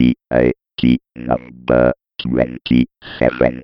TAT number 27.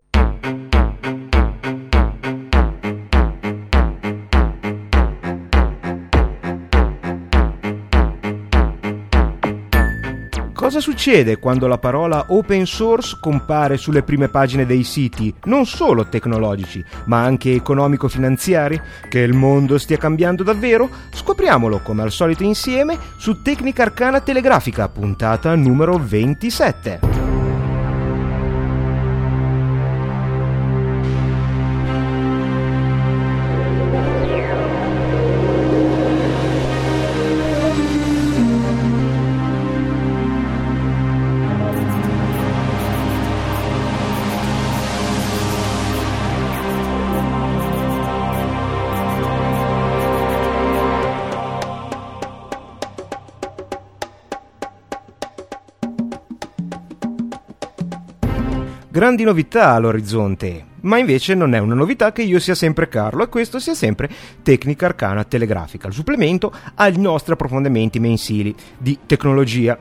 Cosa succede quando la parola open source compare sulle prime pagine dei siti, non solo tecnologici, ma anche economico-finanziari? Che il mondo stia cambiando davvero? Scopriamolo come al solito insieme su Tecnica Arcana Telegrafica, puntata numero 27. Grandi novità all'orizzonte, ma invece non è una novità che io sia sempre Carlo e questo sia sempre Tecnica Arcana Telegrafica, il supplemento ai nostri approfondimenti mensili di tecnologia.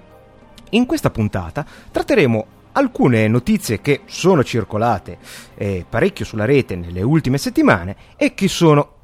In questa puntata tratteremo alcune notizie che sono circolate eh, parecchio sulla rete nelle ultime settimane e che sono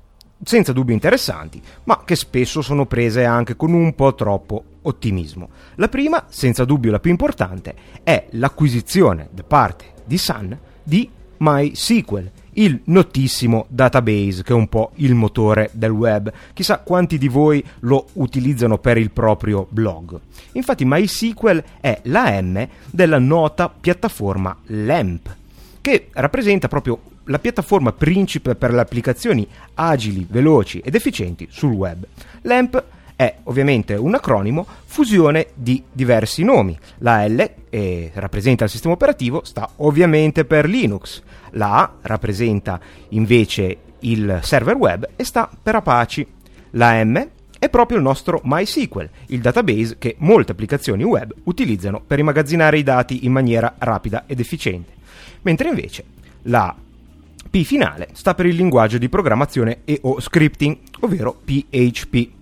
senza dubbio interessanti, ma che spesso sono prese anche con un po' troppo ottimismo. La prima, senza dubbio la più importante, è l'acquisizione da parte di Sun di MySQL, il notissimo database che è un po' il motore del web. Chissà quanti di voi lo utilizzano per il proprio blog. Infatti MySQL è la M della nota piattaforma LAMP, che rappresenta proprio la piattaforma principe per le applicazioni agili, veloci ed efficienti sul web. LAMP è ovviamente un acronimo fusione di diversi nomi. La L eh, rappresenta il sistema operativo, sta ovviamente per Linux. La A rappresenta invece il server web e sta per Apache. La M è proprio il nostro MySQL, il database che molte applicazioni web utilizzano per immagazzinare i dati in maniera rapida ed efficiente. Mentre invece la P finale sta per il linguaggio di programmazione e o scripting, ovvero PHP.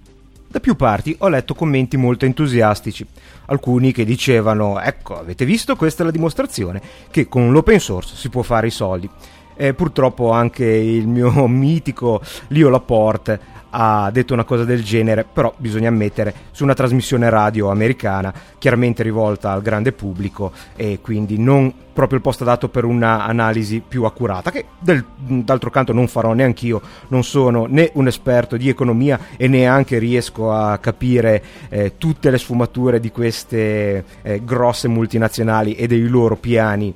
Da più parti ho letto commenti molto entusiastici, alcuni che dicevano ecco avete visto questa è la dimostrazione che con l'open source si può fare i soldi. E purtroppo anche il mio mitico Leo Laporte ha detto una cosa del genere, però bisogna ammettere su una trasmissione radio americana, chiaramente rivolta al grande pubblico e quindi non proprio il posto dato per un'analisi più accurata, che del, d'altro canto non farò neanche io, non sono né un esperto di economia e neanche riesco a capire eh, tutte le sfumature di queste eh, grosse multinazionali e dei loro piani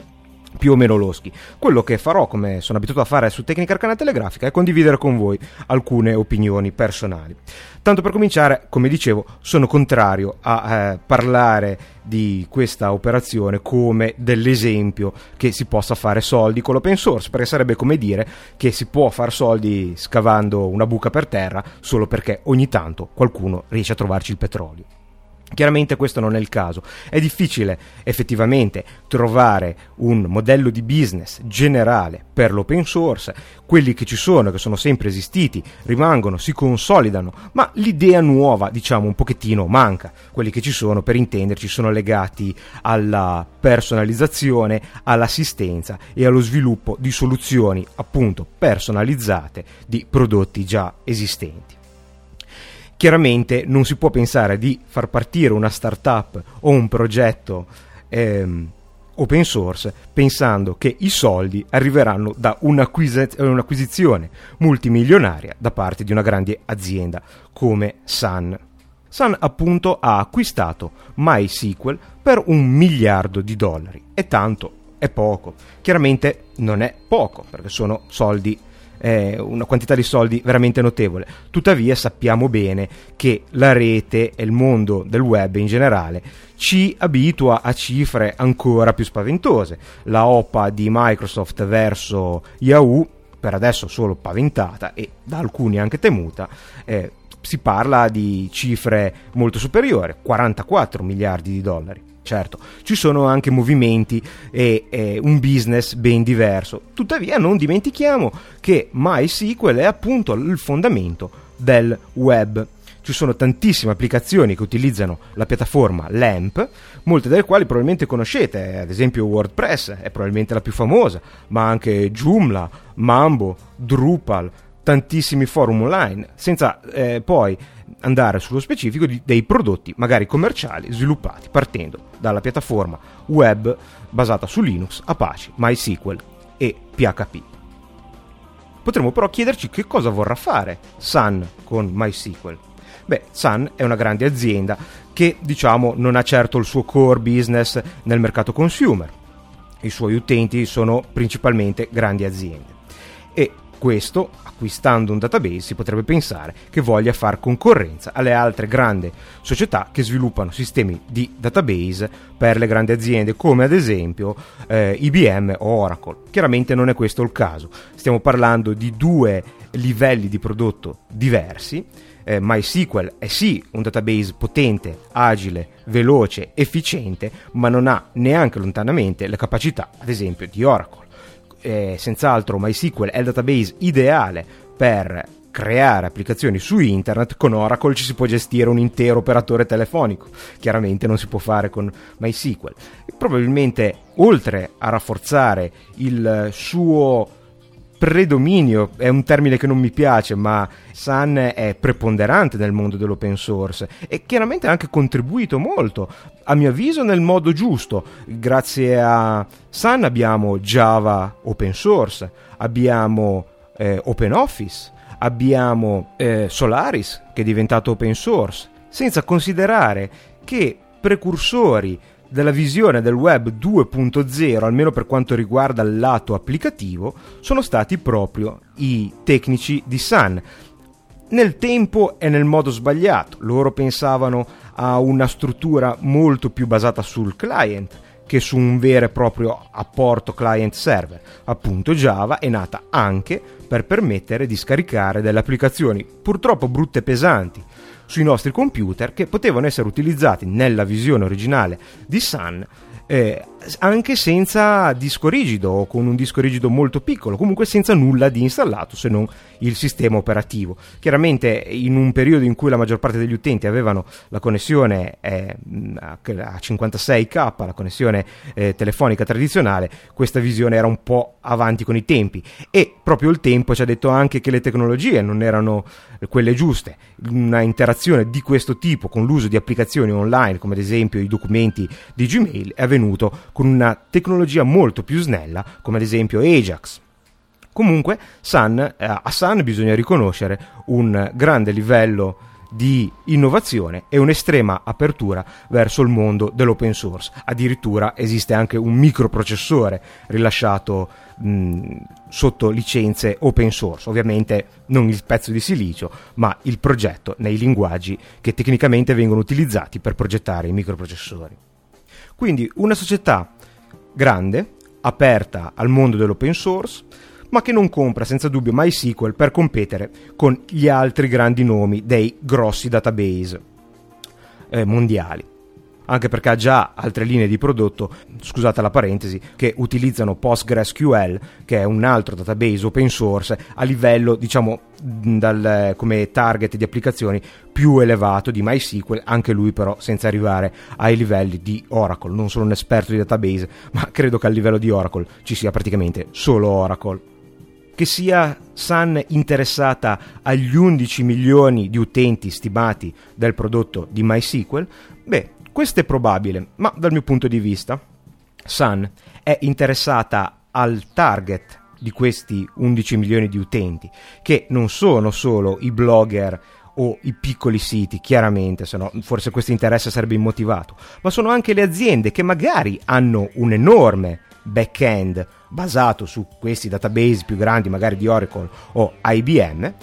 più o meno loschi. Quello che farò, come sono abituato a fare su Tecnica Arcana Telegrafica, è condividere con voi alcune opinioni personali. Tanto per cominciare, come dicevo, sono contrario a eh, parlare di questa operazione come dell'esempio che si possa fare soldi con l'open source, perché sarebbe come dire che si può fare soldi scavando una buca per terra solo perché ogni tanto qualcuno riesce a trovarci il petrolio. Chiaramente questo non è il caso. È difficile effettivamente trovare un modello di business generale per l'open source. Quelli che ci sono, che sono sempre esistiti, rimangono, si consolidano, ma l'idea nuova, diciamo, un pochettino manca. Quelli che ci sono, per intenderci, sono legati alla personalizzazione, all'assistenza e allo sviluppo di soluzioni appunto personalizzate di prodotti già esistenti. Chiaramente non si può pensare di far partire una startup o un progetto ehm, open source pensando che i soldi arriveranno da un'acquis- un'acquisizione multimilionaria da parte di una grande azienda come Sun. Sun appunto ha acquistato MySQL per un miliardo di dollari e tanto è poco. Chiaramente non è poco perché sono soldi eh, una quantità di soldi veramente notevole. Tuttavia sappiamo bene che la rete e il mondo del web in generale ci abitua a cifre ancora più spaventose. La OPA di Microsoft verso Yahoo, per adesso solo paventata e da alcuni anche temuta, eh, si parla di cifre molto superiori, 44 miliardi di dollari. Certo, ci sono anche movimenti e, e, un business ben diverso. Tuttavia non dimentichiamo che MySQL è appunto il fondamento del web. ci sono tantissime applicazioni che utilizzano la piattaforma LAMP, molte delle quali probabilmente conoscete, ad esempio WordPress è probabilmente la più famosa, ma anche Joomla, Mambo, Drupal, tantissimi forum online, senza eh, poi andare sullo specifico di, dei prodotti magari commerciali sviluppati partendo dalla piattaforma web basata su Linux, Apache, MySQL e PHP. Potremmo però chiederci che cosa vorrà fare Sun con MySQL. Beh, Sun è una grande azienda che, diciamo, non ha certo il suo core business nel mercato consumer. I suoi utenti sono principalmente grandi aziende. Questo, acquistando un database, si potrebbe pensare che voglia far concorrenza alle altre grandi società che sviluppano sistemi di database per le grandi aziende, come ad esempio eh, IBM o Oracle. Chiaramente non è questo il caso. Stiamo parlando di due livelli di prodotto diversi. Eh, MySQL è sì un database potente, agile, veloce, efficiente, ma non ha neanche lontanamente le capacità, ad esempio, di Oracle eh, senz'altro MySQL è il database ideale per creare applicazioni su internet, con Oracle ci si può gestire un intero operatore telefonico, chiaramente non si può fare con MySQL. Probabilmente oltre a rafforzare il suo predominio, è un termine che non mi piace, ma Sun è preponderante nel mondo dell'open source e chiaramente ha anche contribuito molto, a mio avviso, nel modo giusto. Grazie a Sun abbiamo Java open source, abbiamo eh, OpenOffice, abbiamo eh, Solaris che è diventato open source, senza considerare che precursori della visione del web 2.0, almeno per quanto riguarda il lato applicativo, sono stati proprio i tecnici di Sun. Nel tempo e nel modo sbagliato, loro pensavano a una struttura molto più basata sul client che su un vero e proprio apporto client-server. Appunto Java è nata anche per permettere di scaricare delle applicazioni purtroppo brutte e pesanti sui nostri computer che potevano essere utilizzati nella visione originale di Sun eh, anche senza disco rigido o con un disco rigido molto piccolo, comunque senza nulla di installato se non il sistema operativo. Chiaramente in un periodo in cui la maggior parte degli utenti avevano la connessione eh, a 56k, la connessione eh, telefonica tradizionale, questa visione era un po' avanti con i tempi e proprio il tempo ci ha detto anche che le tecnologie non erano quelle giuste. Una interazione di questo tipo con l'uso di applicazioni online, come ad esempio i documenti di Gmail, è avvenuto con una tecnologia molto più snella, come ad esempio Ajax. Comunque, Sun, eh, a Sun bisogna riconoscere un grande livello di innovazione e un'estrema apertura verso il mondo dell'open source. Addirittura esiste anche un microprocessore rilasciato mh, sotto licenze open source, ovviamente non il pezzo di silicio, ma il progetto nei linguaggi che tecnicamente vengono utilizzati per progettare i microprocessori. Quindi una società grande, aperta al mondo dell'open source, ma che non compra senza dubbio MySQL per competere con gli altri grandi nomi dei grossi database eh, mondiali anche perché ha già altre linee di prodotto, scusate la parentesi, che utilizzano PostgreSQL, che è un altro database open source a livello, diciamo, dal, come target di applicazioni più elevato di MySQL, anche lui però senza arrivare ai livelli di Oracle. Non sono un esperto di database, ma credo che a livello di Oracle ci sia praticamente solo Oracle che sia Sun interessata agli 11 milioni di utenti stimati del prodotto di MySQL, beh, questo è probabile, ma dal mio punto di vista, Sun è interessata al target di questi 11 milioni di utenti, che non sono solo i blogger o i piccoli siti, chiaramente, se no forse questo interesse sarebbe immotivato, ma sono anche le aziende che magari hanno un enorme back-end basato su questi database più grandi, magari di Oracle o IBM,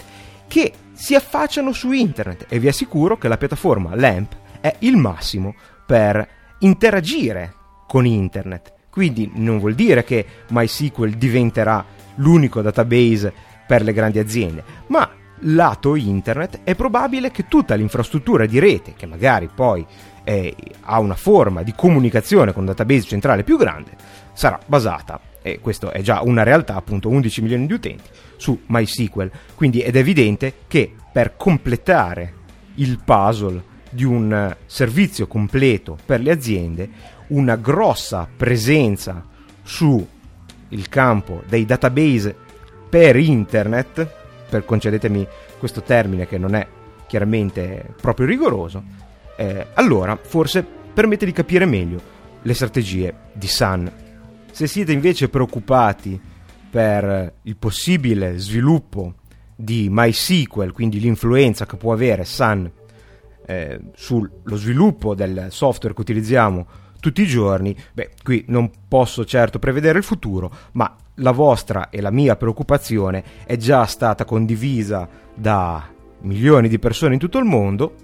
che si affacciano su internet. E vi assicuro che la piattaforma LAMP è il massimo per interagire con internet. Quindi non vuol dire che MySQL diventerà l'unico database per le grandi aziende, ma lato internet è probabile che tutta l'infrastruttura di rete, che magari poi eh, ha una forma di comunicazione con un database centrale più grande, sarà basata, e questo è già una realtà, appunto 11 milioni di utenti, su MySQL. Quindi ed è evidente che per completare il puzzle di un servizio completo per le aziende, una grossa presenza sul campo dei database per internet, per concedetemi questo termine che non è chiaramente proprio rigoroso, eh, allora forse permette di capire meglio le strategie di Sun. Se siete invece preoccupati per il possibile sviluppo di MySQL, quindi l'influenza che può avere Sun eh, sullo sviluppo del software che utilizziamo tutti i giorni, beh, qui non posso certo prevedere il futuro, ma la vostra e la mia preoccupazione è già stata condivisa da milioni di persone in tutto il mondo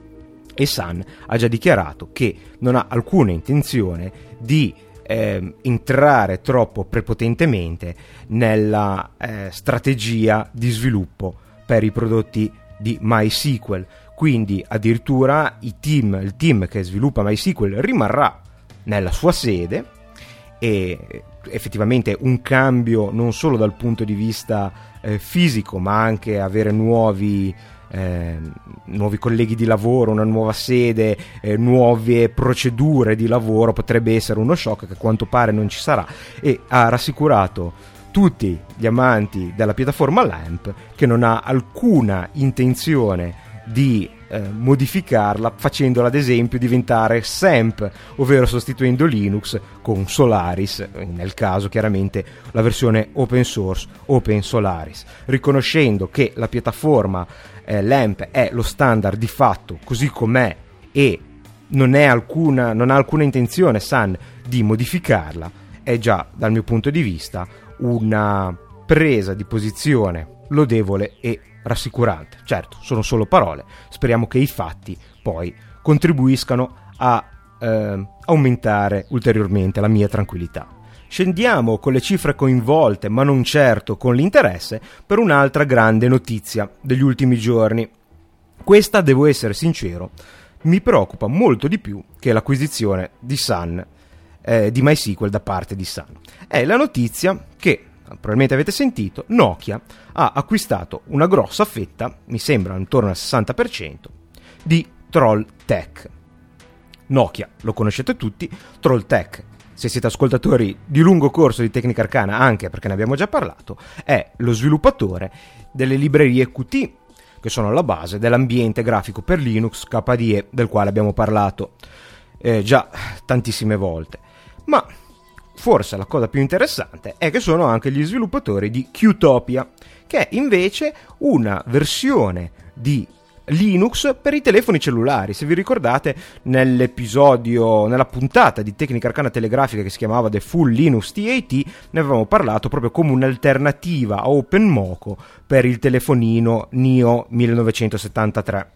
e Sun ha già dichiarato che non ha alcuna intenzione di eh, entrare troppo prepotentemente nella eh, strategia di sviluppo per i prodotti di MySQL. Quindi addirittura team, il team che sviluppa MySQL rimarrà nella sua sede e effettivamente un cambio non solo dal punto di vista eh, fisico ma anche avere nuovi eh, nuovi colleghi di lavoro, una nuova sede, eh, nuove procedure di lavoro potrebbe essere uno shock che a quanto pare non ci sarà e ha rassicurato tutti gli amanti della piattaforma LAMP che non ha alcuna intenzione di eh, modificarla facendola ad esempio diventare SAMP, ovvero sostituendo Linux con Solaris, nel caso chiaramente la versione open source Open Solaris, riconoscendo che la piattaforma eh, LAMP è lo standard di fatto così com'è e non, alcuna, non ha alcuna intenzione Sun di modificarla, è già dal mio punto di vista una presa di posizione lodevole e rassicurante. Certo, sono solo parole, speriamo che i fatti poi contribuiscano a eh, aumentare ulteriormente la mia tranquillità. Scendiamo con le cifre coinvolte, ma non certo con l'interesse, per un'altra grande notizia degli ultimi giorni. Questa, devo essere sincero, mi preoccupa molto di più che l'acquisizione di Sun, eh, di MySQL da parte di Sun. È la notizia che, probabilmente avete sentito, Nokia ha acquistato una grossa fetta, mi sembra intorno al 60%, di Trolltech. Nokia, lo conoscete tutti, Trolltech se siete ascoltatori di lungo corso di Tecnica Arcana, anche perché ne abbiamo già parlato, è lo sviluppatore delle librerie Qt, che sono alla base dell'ambiente grafico per Linux KDE, del quale abbiamo parlato eh, già tantissime volte. Ma forse la cosa più interessante è che sono anche gli sviluppatori di Qtopia, che è invece una versione di Linux per i telefoni cellulari. Se vi ricordate, nell'episodio, nella puntata di tecnica arcana telegrafica che si chiamava The Full Linux TAT, ne avevamo parlato proprio come un'alternativa a OpenMoco per il telefonino NIO 1973.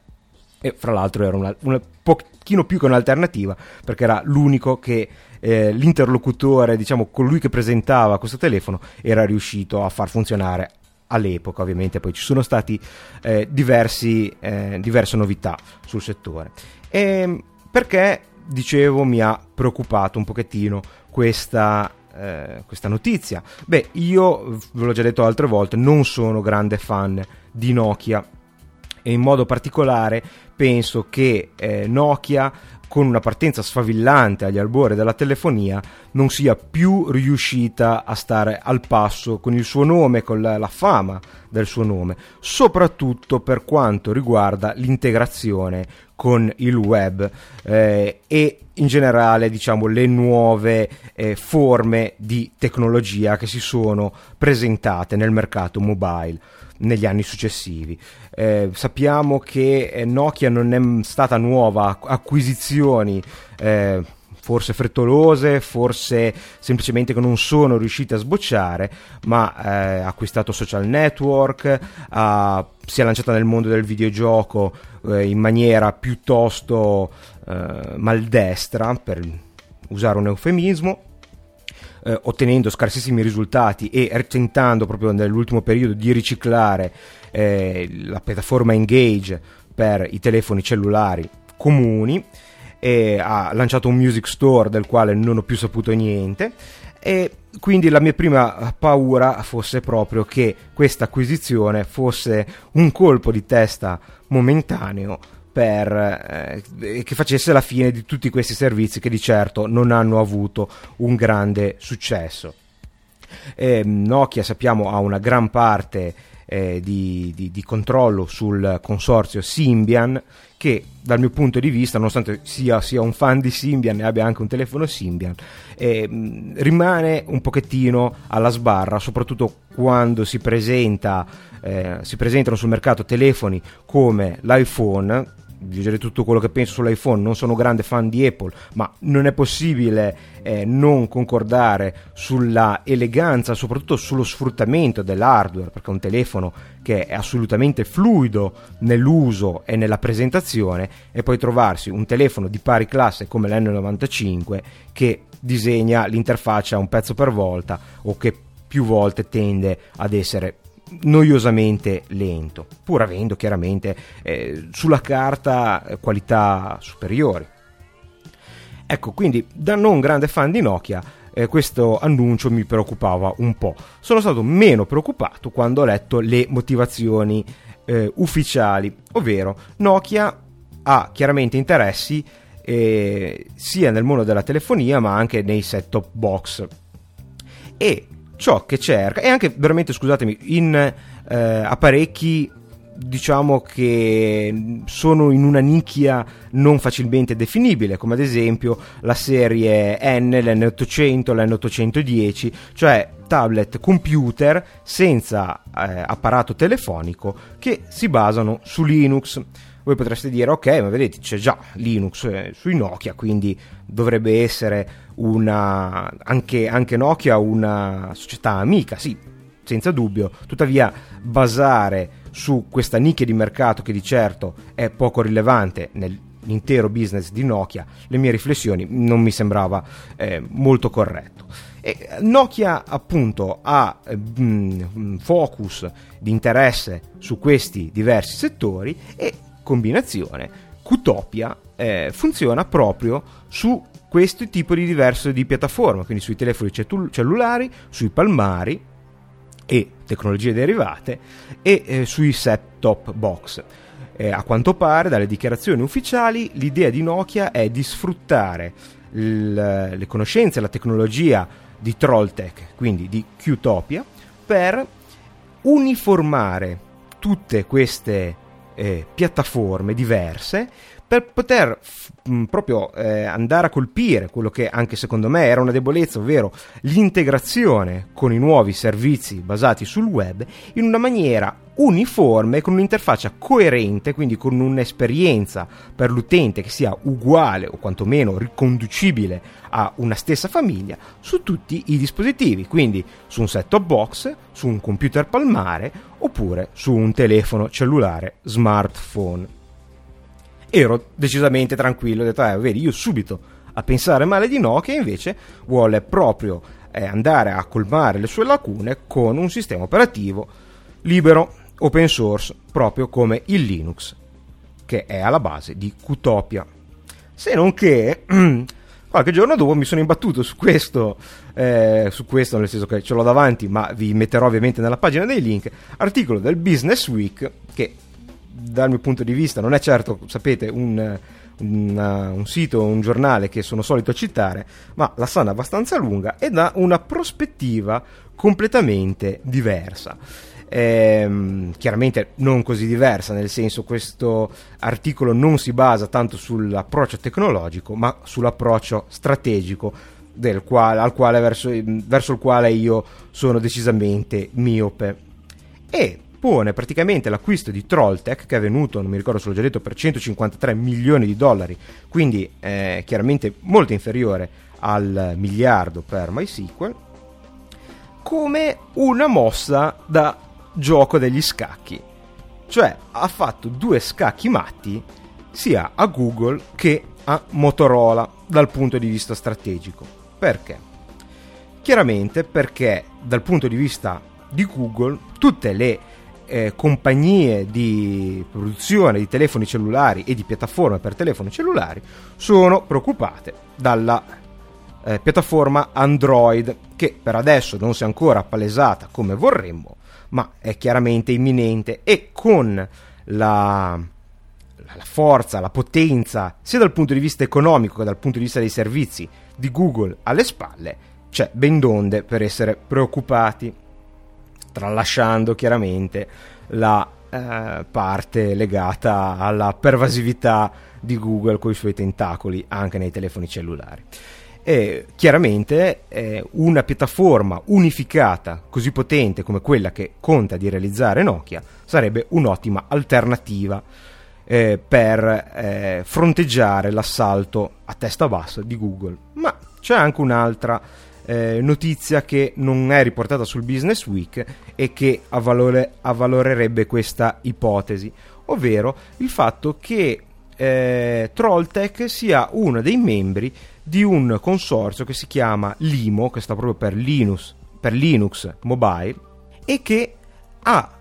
E fra l'altro era una, un pochino più che un'alternativa, perché era l'unico che eh, l'interlocutore, diciamo colui che presentava questo telefono, era riuscito a far funzionare all'epoca ovviamente poi ci sono stati eh, eh, diverse novità sul settore. E ehm, perché, dicevo, mi ha preoccupato un pochettino questa, eh, questa notizia? Beh, io, ve l'ho già detto altre volte, non sono grande fan di Nokia e in modo particolare penso che eh, Nokia con una partenza sfavillante agli albori della telefonia, non sia più riuscita a stare al passo con il suo nome, con la, la fama del suo nome, soprattutto per quanto riguarda l'integrazione con il web eh, e in generale diciamo le nuove eh, forme di tecnologia che si sono presentate nel mercato mobile negli anni successivi. Eh, sappiamo che eh, Nokia non è stata nuova, acquisizioni eh, forse frettolose, forse semplicemente che non sono riuscite a sbocciare, ma eh, ha acquistato social network, ha, si è lanciata nel mondo del videogioco eh, in maniera piuttosto eh, maldestra, per usare un eufemismo, eh, ottenendo scarsissimi risultati e tentando proprio nell'ultimo periodo di riciclare eh, la piattaforma Engage per i telefoni cellulari comuni e ha lanciato un music store del quale non ho più saputo niente. E quindi la mia prima paura fosse proprio che questa acquisizione fosse un colpo di testa momentaneo per, eh, che facesse la fine di tutti questi servizi che di certo non hanno avuto un grande successo. Eh, Nokia sappiamo ha una gran parte eh, di, di, di, controllo sul consorzio Symbian che dal mio punto di vista, nonostante sia, sia un fan di Symbian e abbia anche un telefono Symbian, eh, rimane un pochettino alla sbarra, soprattutto quando si, presenta, eh, si presentano sul mercato telefoni come l'iPhone, dire tutto quello che penso sull'iPhone, non sono grande fan di Apple, ma non è possibile eh, non concordare sulla eleganza, soprattutto sullo sfruttamento dell'hardware, perché è un telefono che è assolutamente fluido nell'uso e nella presentazione, e poi trovarsi un telefono di pari classe come l'N95 che disegna l'interfaccia un pezzo per volta o che più volte tende ad essere noiosamente lento, pur avendo chiaramente eh, sulla carta eh, qualità superiori. Ecco, quindi da non grande fan di Nokia, eh, questo annuncio mi preoccupava un po'. Sono stato meno preoccupato quando ho letto le motivazioni eh, ufficiali, ovvero Nokia ha chiaramente interessi eh, sia nel mondo della telefonia ma anche nei set-top box e ciò che cerca, e anche veramente scusatemi, in eh, apparecchi diciamo che sono in una nicchia non facilmente definibile, come ad esempio la serie N, l'N800, l'N810, cioè tablet computer senza eh, apparato telefonico che si basano su Linux. Voi potreste dire, ok, ma vedete, c'è già Linux eh, sui Nokia, quindi dovrebbe essere una, anche, anche Nokia una società amica, sì, senza dubbio. Tuttavia, basare su questa nicchia di mercato che di certo è poco rilevante nell'intero business di Nokia, le mie riflessioni non mi sembrava eh, molto corretto. E Nokia appunto ha eh, mh, focus di interesse su questi diversi settori e combinazione, Qtopia eh, funziona proprio su questo tipo di diverso di piattaforma, quindi sui telefoni cellulari, sui palmari e tecnologie derivate e eh, sui set-top box. Eh, a quanto pare, dalle dichiarazioni ufficiali, l'idea di Nokia è di sfruttare l- le conoscenze la tecnologia di Trolltech, quindi di Qtopia, per uniformare tutte queste eh, piattaforme diverse per poter f- mh, proprio eh, andare a colpire quello che anche secondo me era una debolezza, ovvero l'integrazione con i nuovi servizi basati sul web in una maniera uniforme, con un'interfaccia coerente, quindi con un'esperienza per l'utente che sia uguale o quantomeno riconducibile a una stessa famiglia su tutti i dispositivi, quindi su un set-top box, su un computer palmare oppure su un telefono cellulare smartphone. Ero decisamente tranquillo, ho detto, eh, vedi, io subito a pensare male di Nokia invece vuole proprio eh, andare a colmare le sue lacune con un sistema operativo libero, open source, proprio come il Linux, che è alla base di Qtopia. Se non che qualche giorno dopo mi sono imbattuto su questo, eh, su questo, nel senso che ce l'ho davanti, ma vi metterò ovviamente nella pagina dei link, articolo del Business Week che dal mio punto di vista non è certo, sapete, un, un, un sito, un giornale che sono solito citare, ma la sanno abbastanza lunga e dà una prospettiva completamente diversa. Ehm, chiaramente non così diversa, nel senso questo articolo non si basa tanto sull'approccio tecnologico, ma sull'approccio strategico quale, al quale, verso, verso il quale io sono decisamente miope. E pone praticamente l'acquisto di Trolltech che è venuto, non mi ricordo se l'ho già detto, per 153 milioni di dollari, quindi eh, chiaramente molto inferiore al miliardo per MySQL, come una mossa da gioco degli scacchi. Cioè ha fatto due scacchi matti sia a Google che a Motorola dal punto di vista strategico. Perché? Chiaramente perché dal punto di vista di Google tutte le eh, compagnie di produzione di telefoni cellulari e di piattaforme per telefoni cellulari sono preoccupate dalla eh, piattaforma Android che per adesso non si è ancora palesata come vorremmo ma è chiaramente imminente e con la, la forza, la potenza, sia dal punto di vista economico che dal punto di vista dei servizi di Google alle spalle, c'è ben donde per essere preoccupati, tralasciando chiaramente la eh, parte legata alla pervasività di Google con i suoi tentacoli anche nei telefoni cellulari. E chiaramente eh, una piattaforma unificata così potente come quella che conta di realizzare Nokia sarebbe un'ottima alternativa eh, per eh, fronteggiare l'assalto a testa bassa di Google. Ma c'è anche un'altra eh, notizia che non è riportata sul Business Week e che avvalore, avvalorerebbe questa ipotesi, ovvero il fatto che eh, Trolltech sia uno dei membri di un consorzio che si chiama Limo, che sta proprio per Linux, per Linux Mobile, e che ha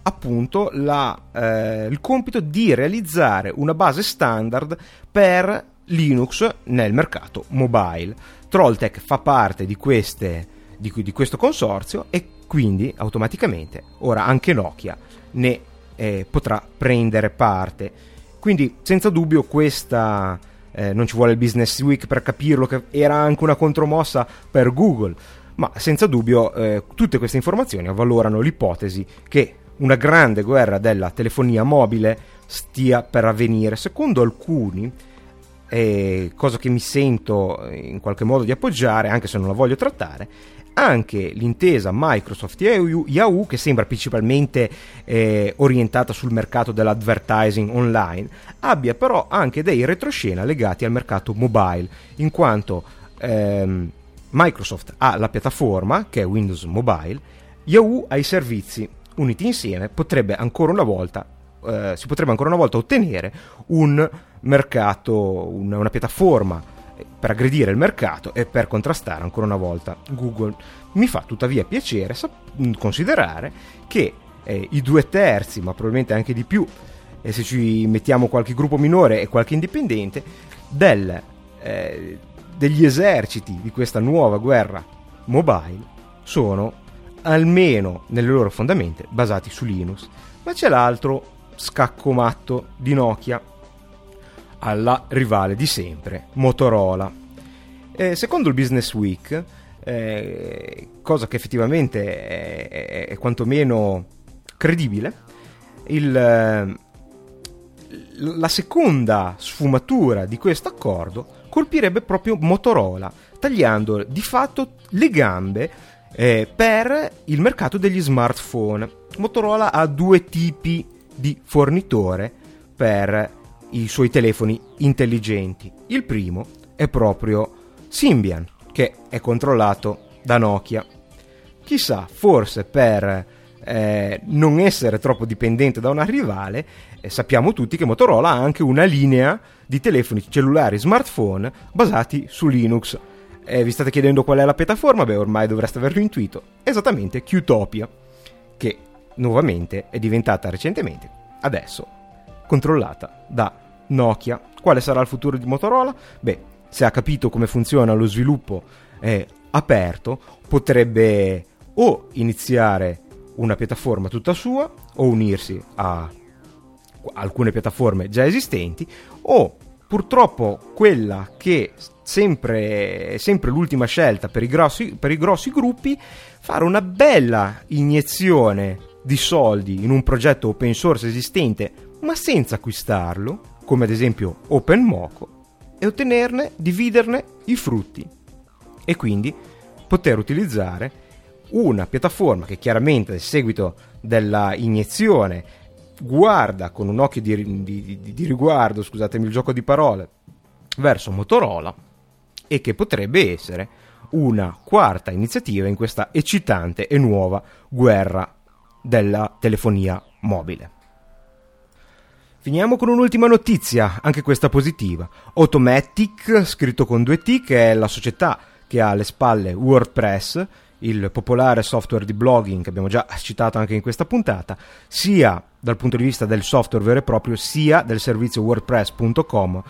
appunto la, eh, il compito di realizzare una base standard per Linux nel mercato mobile. Trolltech fa parte di, queste, di, di questo consorzio e quindi automaticamente ora anche Nokia ne eh, potrà prendere parte. Quindi senza dubbio questa eh, non ci vuole il Business Week per capirlo che era anche una contromossa per Google, ma senza dubbio eh, tutte queste informazioni avvalorano l'ipotesi che una grande guerra della telefonia mobile stia per avvenire. Secondo alcuni, eh, cosa che mi sento in qualche modo di appoggiare, anche se non la voglio trattare, anche l'intesa Microsoft Yahoo, che sembra principalmente eh, orientata sul mercato dell'advertising online, abbia però anche dei retroscena legati al mercato mobile, in quanto ehm, Microsoft ha la piattaforma, che è Windows Mobile, Yahoo ha i servizi uniti insieme potrebbe ancora una volta eh, si potrebbe ancora una volta ottenere un mercato, una, una piattaforma per aggredire il mercato e per contrastare ancora una volta Google. Mi fa tuttavia piacere considerare che eh, i due terzi, ma probabilmente anche di più, e se ci mettiamo qualche gruppo minore e qualche indipendente, del, eh, degli eserciti di questa nuova guerra mobile sono almeno nelle loro fondamenta basati su Linux. Ma c'è l'altro scacco matto di Nokia alla rivale di sempre, Motorola. Eh, secondo il Business Week, eh, cosa che effettivamente è, è, è quantomeno credibile, il, eh, la seconda sfumatura di questo accordo colpirebbe proprio Motorola, tagliando di fatto le gambe eh, per il mercato degli smartphone. Motorola ha due tipi di fornitore per i suoi telefoni intelligenti. Il primo è proprio Symbian, che è controllato da Nokia. Chissà, forse per eh, non essere troppo dipendente da una rivale, eh, sappiamo tutti che Motorola ha anche una linea di telefoni cellulari smartphone basati su Linux eh, vi state chiedendo qual è la piattaforma? Beh, ormai dovreste averlo intuito. Esattamente Qtopia, che nuovamente è diventata recentemente, adesso, controllata da Nokia. Quale sarà il futuro di Motorola? Beh, se ha capito come funziona lo sviluppo eh, aperto, potrebbe o iniziare una piattaforma tutta sua o unirsi a alcune piattaforme già esistenti o purtroppo quella che sempre, sempre l'ultima scelta per i, grossi, per i grossi gruppi, fare una bella iniezione di soldi in un progetto open source esistente, ma senza acquistarlo, come ad esempio OpenMoco, e ottenerne, dividerne i frutti. E quindi poter utilizzare una piattaforma che chiaramente a seguito della iniezione guarda con un occhio di, di, di, di riguardo, scusatemi il gioco di parole, verso Motorola e che potrebbe essere una quarta iniziativa in questa eccitante e nuova guerra della telefonia mobile. Finiamo con un'ultima notizia, anche questa positiva. Automatic, scritto con due T, che è la società che ha alle spalle WordPress, il popolare software di blogging che abbiamo già citato anche in questa puntata, sia dal punto di vista del software vero e proprio, sia del servizio wordpress.com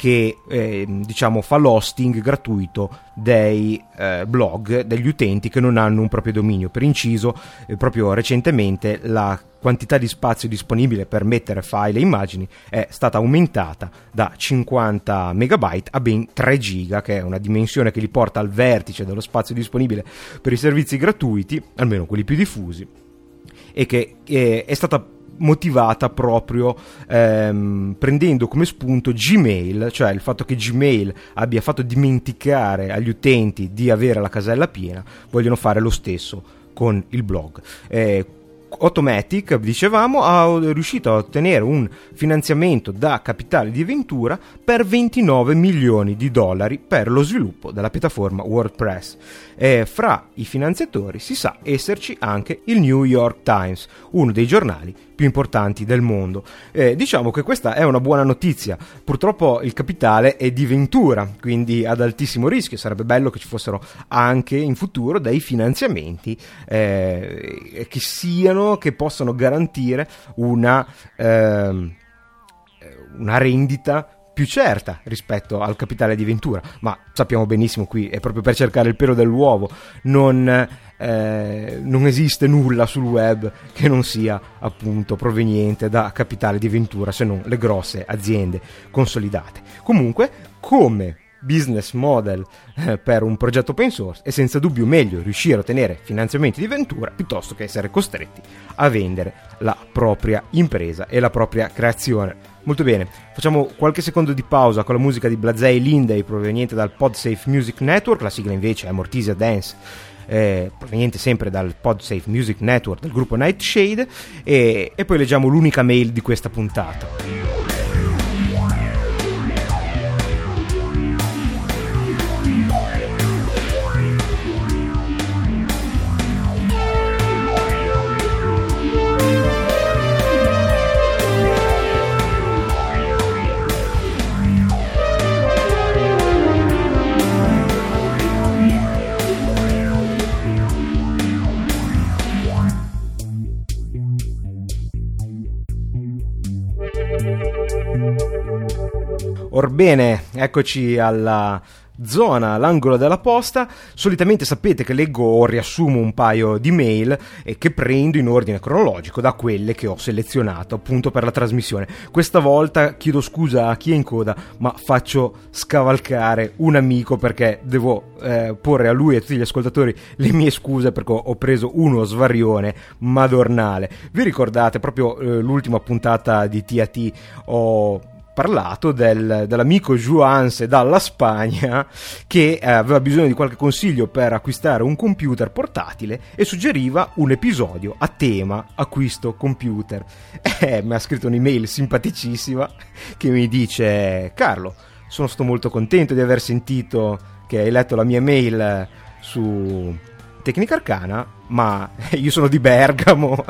che eh, diciamo fa l'hosting gratuito dei eh, blog degli utenti che non hanno un proprio dominio. Per inciso, eh, proprio recentemente la quantità di spazio disponibile per mettere file e immagini è stata aumentata da 50 megabyte a ben 3 giga, che è una dimensione che li porta al vertice dello spazio disponibile per i servizi gratuiti, almeno quelli più diffusi, e che eh, è stata motivata proprio ehm, prendendo come spunto Gmail, cioè il fatto che Gmail abbia fatto dimenticare agli utenti di avere la casella piena, vogliono fare lo stesso con il blog. Eh, Automatic, dicevamo, ha riuscito a ottenere un finanziamento da capitale di Ventura per 29 milioni di dollari per lo sviluppo della piattaforma WordPress. E fra i finanziatori si sa esserci anche il New York Times, uno dei giornali più importanti del mondo. Eh, diciamo che questa è una buona notizia. Purtroppo il capitale è di Ventura, quindi ad altissimo rischio. Sarebbe bello che ci fossero anche in futuro dei finanziamenti eh, che siano, che possano garantire una, eh, una rendita più certa rispetto al capitale di Ventura, ma sappiamo benissimo qui è proprio per cercare il pelo dell'uovo, non eh, non esiste nulla sul web che non sia appunto proveniente da capitale di Ventura se non le grosse aziende consolidate. Comunque, come business model eh, per un progetto open source è senza dubbio meglio riuscire a ottenere finanziamenti di Ventura piuttosto che essere costretti a vendere la propria impresa e la propria creazione. Molto bene, facciamo qualche secondo di pausa con la musica di Blazei Lindey proveniente dal PodSafe Music Network, la sigla invece è Mortisia Dance eh, proveniente sempre dal PodSafe Music Network del gruppo Nightshade. E, e poi leggiamo l'unica mail di questa puntata. Orbene, eccoci alla zona, l'angolo della posta. Solitamente sapete che leggo o riassumo un paio di mail e che prendo in ordine cronologico da quelle che ho selezionato appunto per la trasmissione. Questa volta chiedo scusa a chi è in coda, ma faccio scavalcare un amico perché devo eh, porre a lui e a tutti gli ascoltatori le mie scuse perché ho preso uno svarione madornale. Vi ricordate proprio eh, l'ultima puntata di TAT ho parlato del, dell'amico Juanse dalla Spagna che eh, aveva bisogno di qualche consiglio per acquistare un computer portatile e suggeriva un episodio a tema acquisto computer. Eh, mi ha scritto un'email simpaticissima che mi dice Carlo, sono stato molto contento di aver sentito che hai letto la mia mail su Tecnica Arcana, ma io sono di Bergamo.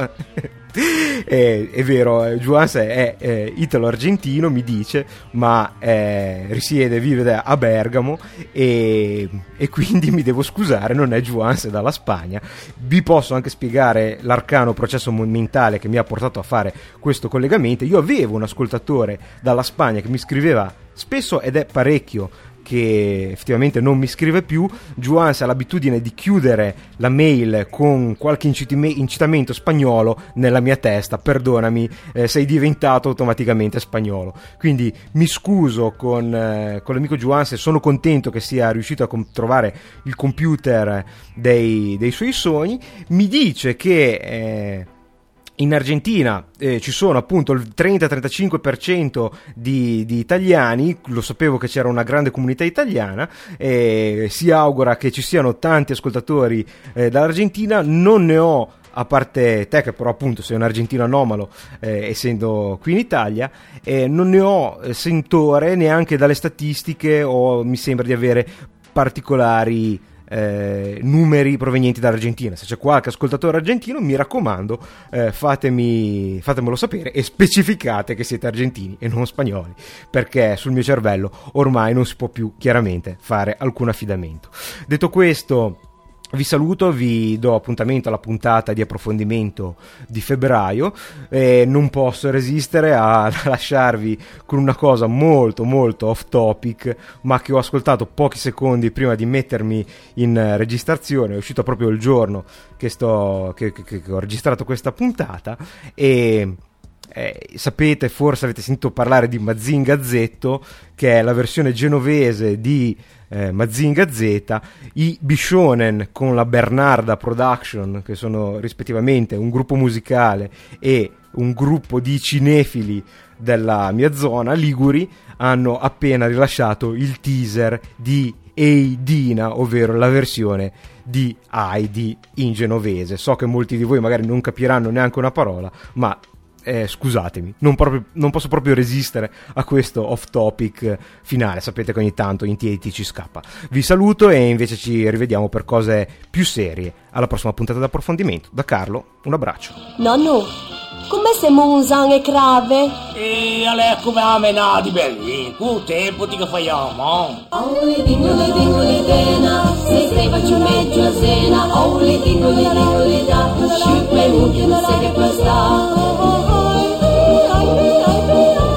è, è, vero, eh, Juans è, è italo-argentino, mi dice, ma eh, risiede, vive a Bergamo e, e, quindi mi devo scusare, non è Juans dalla Spagna. Vi posso anche spiegare l'arcano processo mentale che mi ha portato a fare questo collegamento. Io avevo un ascoltatore dalla Spagna che mi scriveva spesso ed è parecchio che effettivamente non mi scrive più, Juans ha l'abitudine di chiudere la mail con qualche incitamento spagnolo nella mia testa, perdonami, eh, sei diventato automaticamente spagnolo. Quindi mi scuso con, eh, con l'amico Juans e sono contento che sia riuscito a com- trovare il computer dei, dei, suoi sogni. Mi dice che... Eh, in Argentina eh, ci sono appunto il 30-35% di, di, italiani, lo sapevo che c'era una grande comunità italiana, eh, si augura che ci siano tanti ascoltatori eh, dall'Argentina, non ne ho a parte te che però appunto sei un argentino anomalo eh, essendo qui in Italia non ne ho eh, sentore neanche dalle statistiche o mi sembra di avere particolari eh, numeri provenienti dall'Argentina. Se c'è qualche ascoltatore argentino, mi raccomando, eh, fatemi, fatemelo sapere e specificate che siete argentini e non spagnoli, perché sul mio cervello ormai non si può più chiaramente fare alcun affidamento. Detto questo, vi saluto, vi do appuntamento alla puntata di approfondimento di febbraio. E non posso resistere a lasciarvi con una cosa molto molto off topic ma che ho ascoltato pochi secondi prima di mettermi in registrazione, è uscito proprio il giorno che, sto, che, che, che ho registrato questa puntata. E eh, sapete, forse avete sentito parlare di Mazinga Z, che è la versione genovese di eh, Mazinga Z, i Bishonen con la Bernarda Production, che sono rispettivamente un gruppo musicale e un gruppo di cinefili della mia zona, Liguri, hanno appena rilasciato il teaser di Eidina, ovvero la versione di Heidi in genovese. So che molti di voi magari non capiranno neanche una parola, ma eh, scusatemi, non, proprio, non, posso proprio resistere a questo off topic finale. Sapete che ogni tanto in TAT ci scappa. Vi saluto e invece ci rivediamo per cose più serie. Alla prossima puntata d'approfondimento. Da Carlo, un abbraccio. Nonno, come siamo usando e crave? E allora come a menà di belli, cu tempo ti che facciamo? Auli dingoli dingoli dena, se sei faccio meglio a cena. Auli dingoli dingoli da, sciuppe muti non sei che questa. Oh, oh, oh, oh.